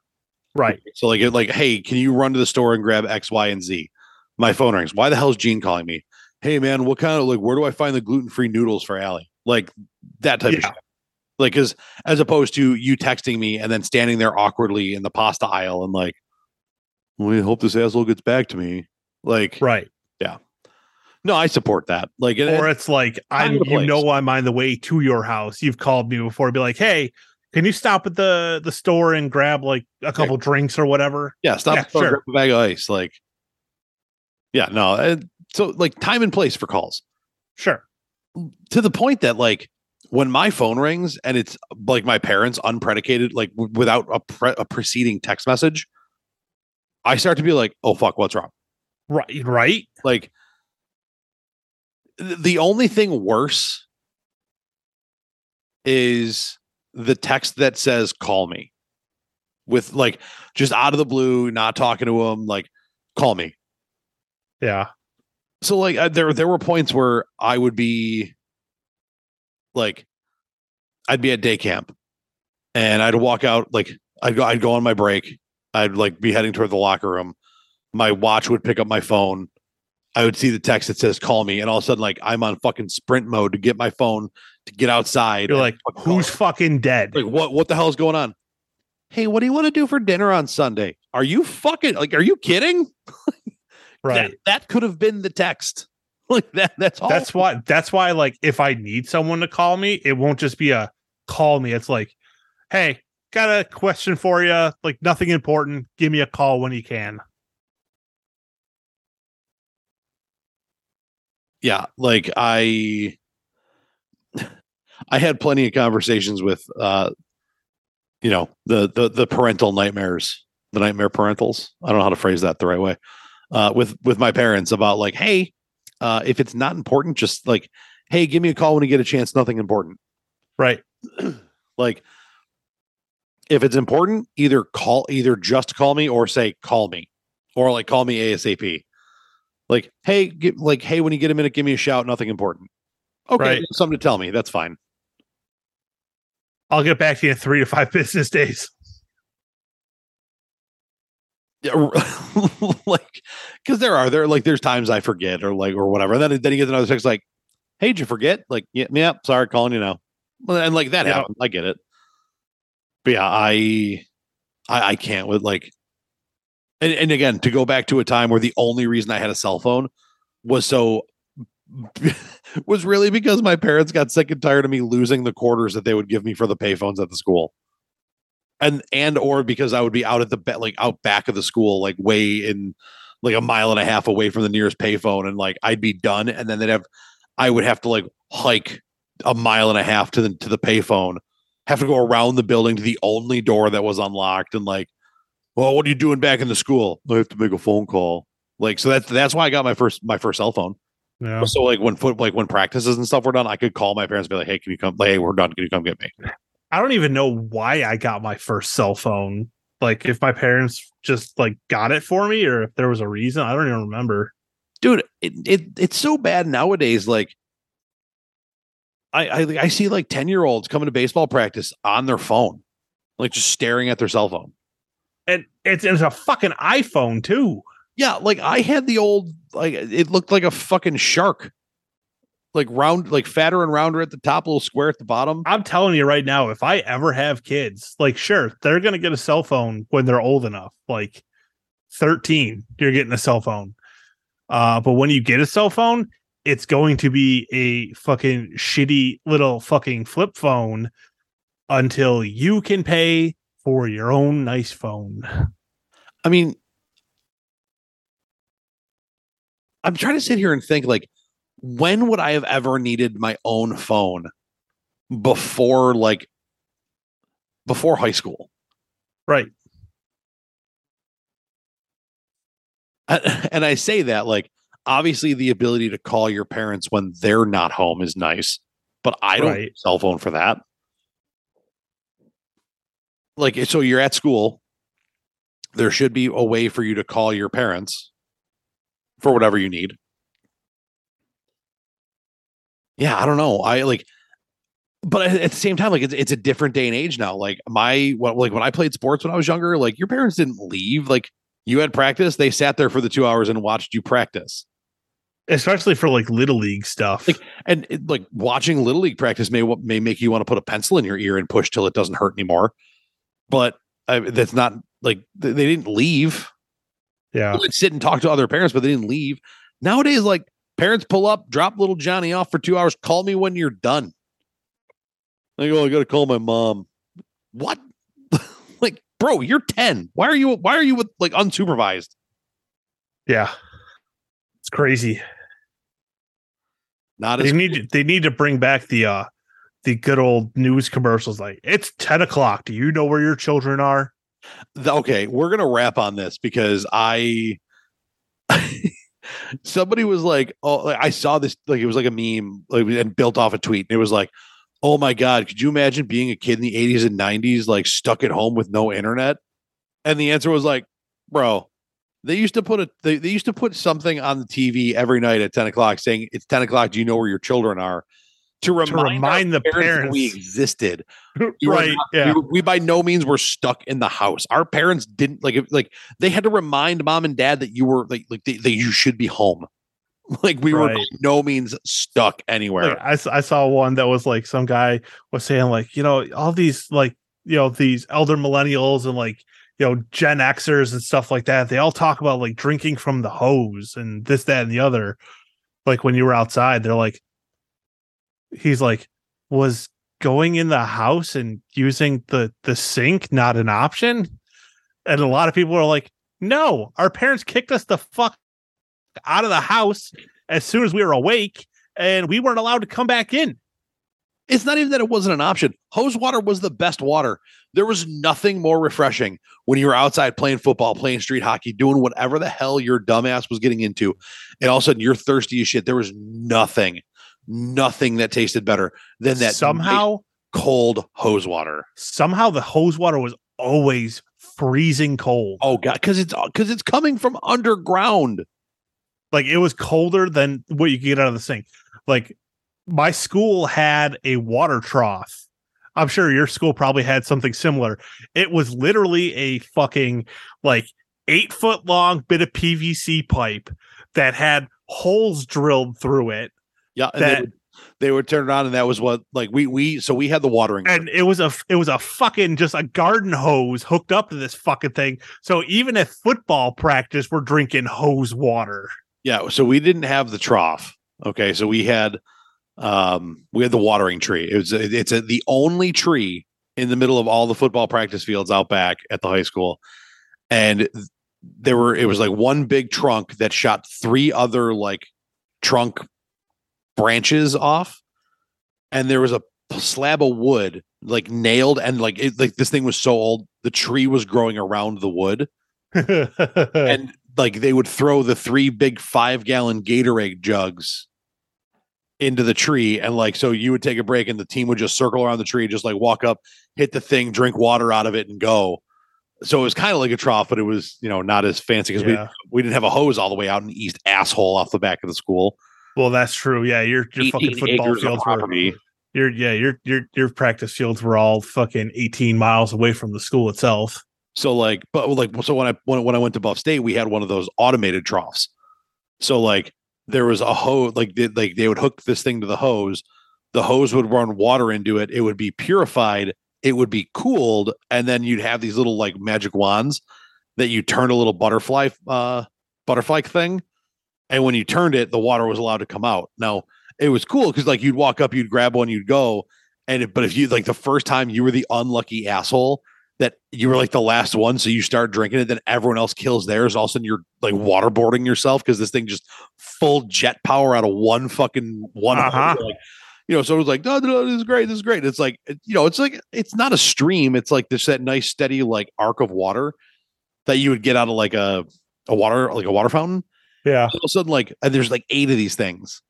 Right. So like, like, hey, can you run to the store and grab X, Y, and Z? My phone rings. Why the hell is Gene calling me? Hey man, what kind of like where do I find the gluten free noodles for Allie? Like that type of shit. Like, as as opposed to you texting me and then standing there awkwardly in the pasta aisle and like, we hope this asshole gets back to me. Like, Right. No, I support that. Like, Or it's like I'm you place. know I'm on the way to your house. You've called me before. Be like, hey, can you stop at the the store and grab like a couple drinks or whatever? yeah, stop Yeah, store, sure. grab a bag of ice. Like, yeah, no. so like time and place for calls. Sure. to the point that like when my phone rings and it's like my parents unpredicated like w- without a, pre- a preceding text message i start to be like oh fuck what's wrong Right. Right. like the only thing worse is the text that says call me with like just out of the blue not talking to him like call me Yeah. so like uh, there there were points where I would be like I'd be at day camp and I'd walk out like I'd go I'd go on my break. I'd like be heading toward the locker room. My watch would pick up my phone. I would see the text that says call me, and all of a sudden, like I'm on fucking sprint mode to get my phone to get outside. You're like, fucking who's fucking dead? like what what the hell is going on? Hey, what do you want to do for dinner on Sunday? Are you fucking like are you kidding? Right. That, that could have been the text. Like that that's all That's why that's why like if I need someone to call me, it won't just be a call me. It's like, hey, got a question for you. Like nothing important. Give me a call when you can. Yeah like i i had plenty of conversations with uh you know the the the parental nightmares the nightmare parentals. I don't know how to phrase that the right way. Uh with with my parents about like hey uh if it's not important just like hey give me a call when you get a chance nothing important. Right. like if it's important either call either just call me or say call me or like call me asap like hey get, like hey when you get a minute give me a shout nothing important okay Right. something to tell me that's fine I'll get back to you in three to five business days. yeah, like because there are there like there's times i forget or like or whatever and then then you get another text like hey did you forget like yeah yeah sorry calling you now Well, and like that Yeah. happens i get it but yeah i i, I can't with like and, and again to go back to a time where the only reason i had a cell phone was so was really because my parents got sick and tired of me losing the quarters that they would give me for the payphones at the school. And and or because i would be out at the like out back of the school like way in like a mile and a half away from the nearest payphone. And like i'd be done. And then they'd have i would have to like hike a mile and a half to the to the payphone. Have to go around the building to the only door that was unlocked. And like well what are you doing back in the school i have to make a phone call like so that's that's why i got my first my first cell phone Yeah. so like when foot like when practices and stuff were done i could call my parents and be like hey can you come hey we're done can you come get me I don't even know why I got my first cell phone. Like if my parents just like got it for me or if there was a reason. I don't even remember. dude it, it it's so bad nowadays like I, I i see like 10 year olds coming to baseball practice on their phone like just staring at their cell phone And it's it's a fucking iPhone too. yeah like i had the old like it looked like a fucking shark like round like fatter and rounder at the top little square at the bottom I'm telling you right now, if I ever have kids, like sure, they're gonna get a cell phone when they're old enough. Like 13, you're getting a cell phone. Uh, but when you get a cell phone, it's going to be a fucking shitty little fucking flip phone until you can pay for your own nice phone. i mean i'm trying to sit here and think like when would i have ever needed my own phone before like before high school Right. And I say that like obviously the ability to call your parents when they're not home is nice, but I don't Right. cell phone for that. Like eh, so you're at school, there should be a way for you to call your parents for whatever you need. Yeah, I don't know. I like but at the same time like it's, it's a different day and age now. Like my what like when I played sports when I was younger, like your parents didn't leave like you had practice, they sat there for the two hours and watched you practice. Especially for like little league stuff. Like- And it, like watching little league practice may may make you want to put a pencil in your ear and push till it doesn't hurt anymore. But uh, that's not like they didn't leave. yeah. They would sit and talk to other parents, but they didn't leave. Nowadays, like parents pull up, drop little Johnny off for two hours. Call me when you're done. Like, go, I got to call my mom. What? like, bro, you're ten. Why are you? Why are you with like unsupervised? Yeah. It's crazy. Not They as need to, they need to bring back the uh the good old news commercials like it's 10 o'clock. Do you know where your children are? Okay, we're gonna wrap on this because I somebody was like, oh, like, I saw this like it was like a meme like, and built off a tweet. And it was like, oh my god, could you imagine being a kid in the 80s and 90s like stuck at home with no internet? And the answer was like, bro, they used to put a they, they used to put something on the TV every night at 10 o'clock saying it's 10 o'clock. Do you know where your children are? To remind, our remind the parents we existed. Right. not- yeah. we, we by no means were stuck in the house. Our parents didn't like like they had to remind mom and dad that you were like like that you should be home. Like we were by no means stuck anywhere. Like, I, I saw one that was like some guy was saying like you know all these like you know these elder millennials and like you know Gen Xers and stuff like that. They all talk about like drinking from the hose and this that and the other. Like when you were outside, they're like, he's like, was going in the house and using the the sink not an option? And a lot of people are like, no, our parents kicked us the fuck out of the house as soon as we were awake and we weren't allowed to come back in. It's not even that it wasn't an option. Hose water was the best water. There was nothing more refreshing when you were outside playing football, playing street hockey, doing whatever the hell your dumbass was getting into. And all of a sudden you're thirsty as shit. There was nothing, nothing that tasted better than that somehow, cold hose water. somehow the hose water was always freezing cold. Oh god, because it's because it's coming from underground. Like it was colder than what you get out of the sink. Like my school had a water trough. I'm sure your school probably had something similar. It was literally a fucking like eight foot long bit of PVC pipe that had holes drilled through it. Yeah, and That- they, would, they would turn it on, and that was what like we we so we had the watering. and it was a it was a fucking just a garden hose hooked up to this fucking thing. So even at football practice, we're drinking hose water. Yeah, so we didn't have the trough. Okay, so we had um we had the watering tree. It was it's a, the only tree in the middle of all the football practice fields out back at the high school. And there were it was like one big trunk that shot three other like trunk branches off and there was a slab of wood like nailed and like it, like this thing was so old the tree was growing around the wood and like they would throw the three big five gallon Gatorade jugs into the tree, and like so you would take a break, and the team would just circle around the tree, just like walk up, hit the thing, drink water out of it, and go. So it was kind of like a trough, but it was you know not as fancy because Yeah. we we didn't have a hose all the way out in the east asshole off the back of the school. Well, that's true. Yeah, your your fucking football fields were your yeah your your your practice fields were all fucking eighteen miles away from the school itself. So like, but like, so when I when, when I went to Buff State, we had one of those automated troughs. So like, there was a hose, like they, like they would hook this thing to the hose. The hose would run water into it. It would be purified. It would be cooled, and then you'd have these little like magic wands that you turn a little butterfly uh butterfly thing, and when you turned it, the water was allowed to come out. Now it was cool because like you'd walk up, you'd grab one, you'd go, and it, but if you like the first time you were the unlucky asshole that you were like the last one, so you start drinking it, then everyone else kills theirs. All of a sudden, you're like waterboarding yourself because this thing just full jet power out of one fucking one. Uh-huh. Like, you know, so it was like, no, no, no, this is great, this is great. It's like, you know, it's like it's not a stream. It's like this that nice steady like arc of water that you would get out of like a a water like a water fountain. Yeah, All of a sudden, like and there's like eight of these things.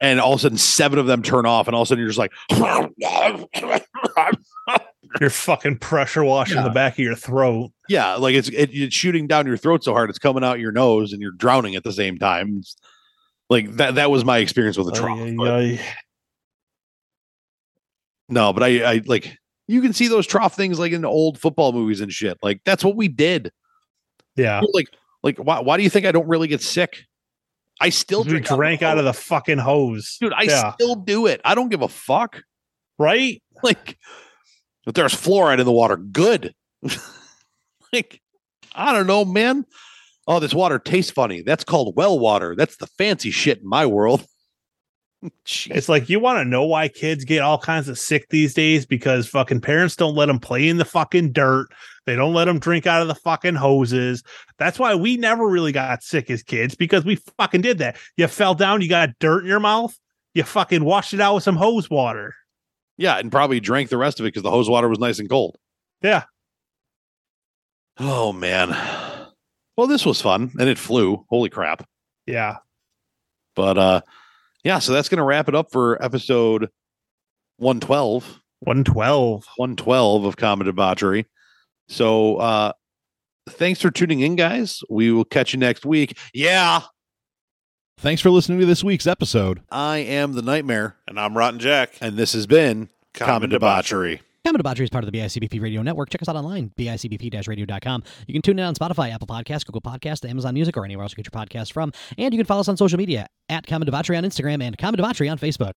And all of a sudden, seven of them turn off, and all of a sudden, you're just like, you're fucking pressure washing Yeah. the back of your throat. Yeah, like it's it, it's shooting down your throat so hard it's coming out your nose and you're drowning at the same time. It's- like that that was my experience with the trough. Ay, but- ay, ay. no, but I I like you can see those trough things like in old football movies and shit. Like that's what we did. Yeah, Like like why why do you think I don't really get sick? I still drink drank out of the fucking hose, dude. I yeah. still do it. I don't give a fuck. right? Like if there's fluoride in the water, good. like I don't know, man. Oh, this water tastes funny. That's called well water. That's the fancy shit in my world. It's like you want to know why kids get all kinds of sick these days because fucking parents don't let them play in the fucking dirt. They don't let them drink out of the fucking hoses. That's why we never really got sick as kids because we fucking did that. You fell down, you got dirt in your mouth, you fucking washed it out with some hose water. yeah, and probably drank the rest of it because the hose water was nice and cold. Yeah. Oh man. Well, this was fun and it flew. Holy crap. Yeah. But uh yeah, so that's gonna wrap it up for episode 112. 112. 112 of Common Debauchery. So uh thanks for tuning in, guys. We will catch you next week. Yeah, Thanks for listening to this week's episode. I am the nightmare, And I'm Rotten Jack. and this has been Common Common Debauchery. Common Debauchery is part of the BICBP Radio Network. Check us out online, bicbp-radio.com. You can tune in on Spotify, Apple Podcasts, Google Podcasts, Amazon Music, or anywhere else you get your podcasts from. And you can follow us on social media at Common Debauchery on Instagram and Common Debauchery on Facebook.